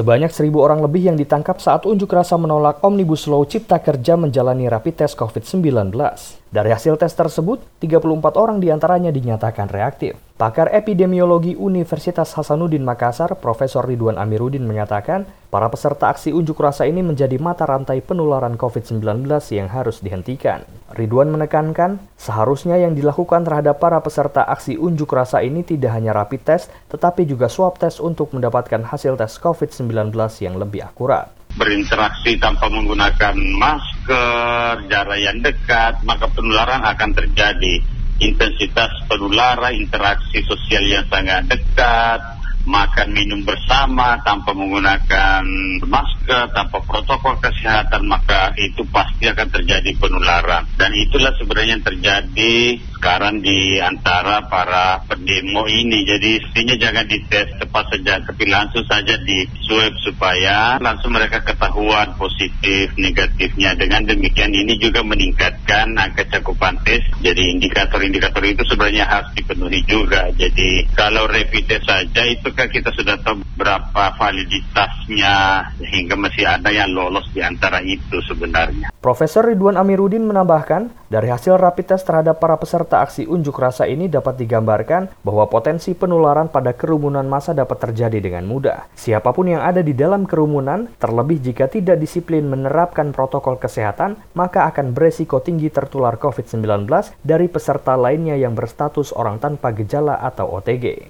Sebanyak seribu orang lebih yang ditangkap saat unjuk rasa menolak Omnibus Law Cipta Kerja menjalani rapid test COVID-19. Dari hasil tes tersebut, 34 orang di antaranya dinyatakan reaktif. Pakar epidemiologi Universitas Hasanuddin Makassar, Profesor Ridwan Amiruddin menyatakan, para peserta aksi unjuk rasa ini menjadi mata rantai penularan COVID-19 yang harus dihentikan. Ridwan menekankan, seharusnya yang dilakukan terhadap para peserta aksi unjuk rasa ini tidak hanya rapid test, tetapi juga swab test untuk mendapatkan hasil tes COVID-19 yang lebih akurat. Berinteraksi tanpa menggunakan masker, jarak yang dekat, maka penularan akan terjadi. Intensitas penularan, interaksi sosial yang sangat dekat, makan minum bersama tanpa menggunakan masker, tanpa protokol kesehatan, maka itu pasti akan terjadi penularan. Dan itulah sebenarnya yang terjadi sekarang di antara para pendemo ini. Jadi istinya jangan dites cepat saja, tapi langsung saja di swab supaya langsung mereka ketahuan positif negatifnya. Dengan demikian ini juga meningkatkan angka cakupan tes. Jadi indikator-indikator itu sebenarnya harus dipenuhi juga. Jadi kalau rapid test saja itu kan kita sudah tahu berapa validitasnya sehingga masih ada yang lolos di antara itu sebenarnya. Profesor Ridwan Amiruddin menambahkan, dari hasil rapid test terhadap para peserta aksi unjuk rasa ini dapat digambarkan bahwa potensi penularan pada kerumunan massa dapat terjadi dengan mudah. Siapa pun yang ada di dalam kerumunan, terlebih jika tidak disiplin menerapkan protokol kesehatan, maka akan beresiko tinggi tertular COVID-19 dari peserta lainnya yang berstatus orang tanpa gejala atau OTG.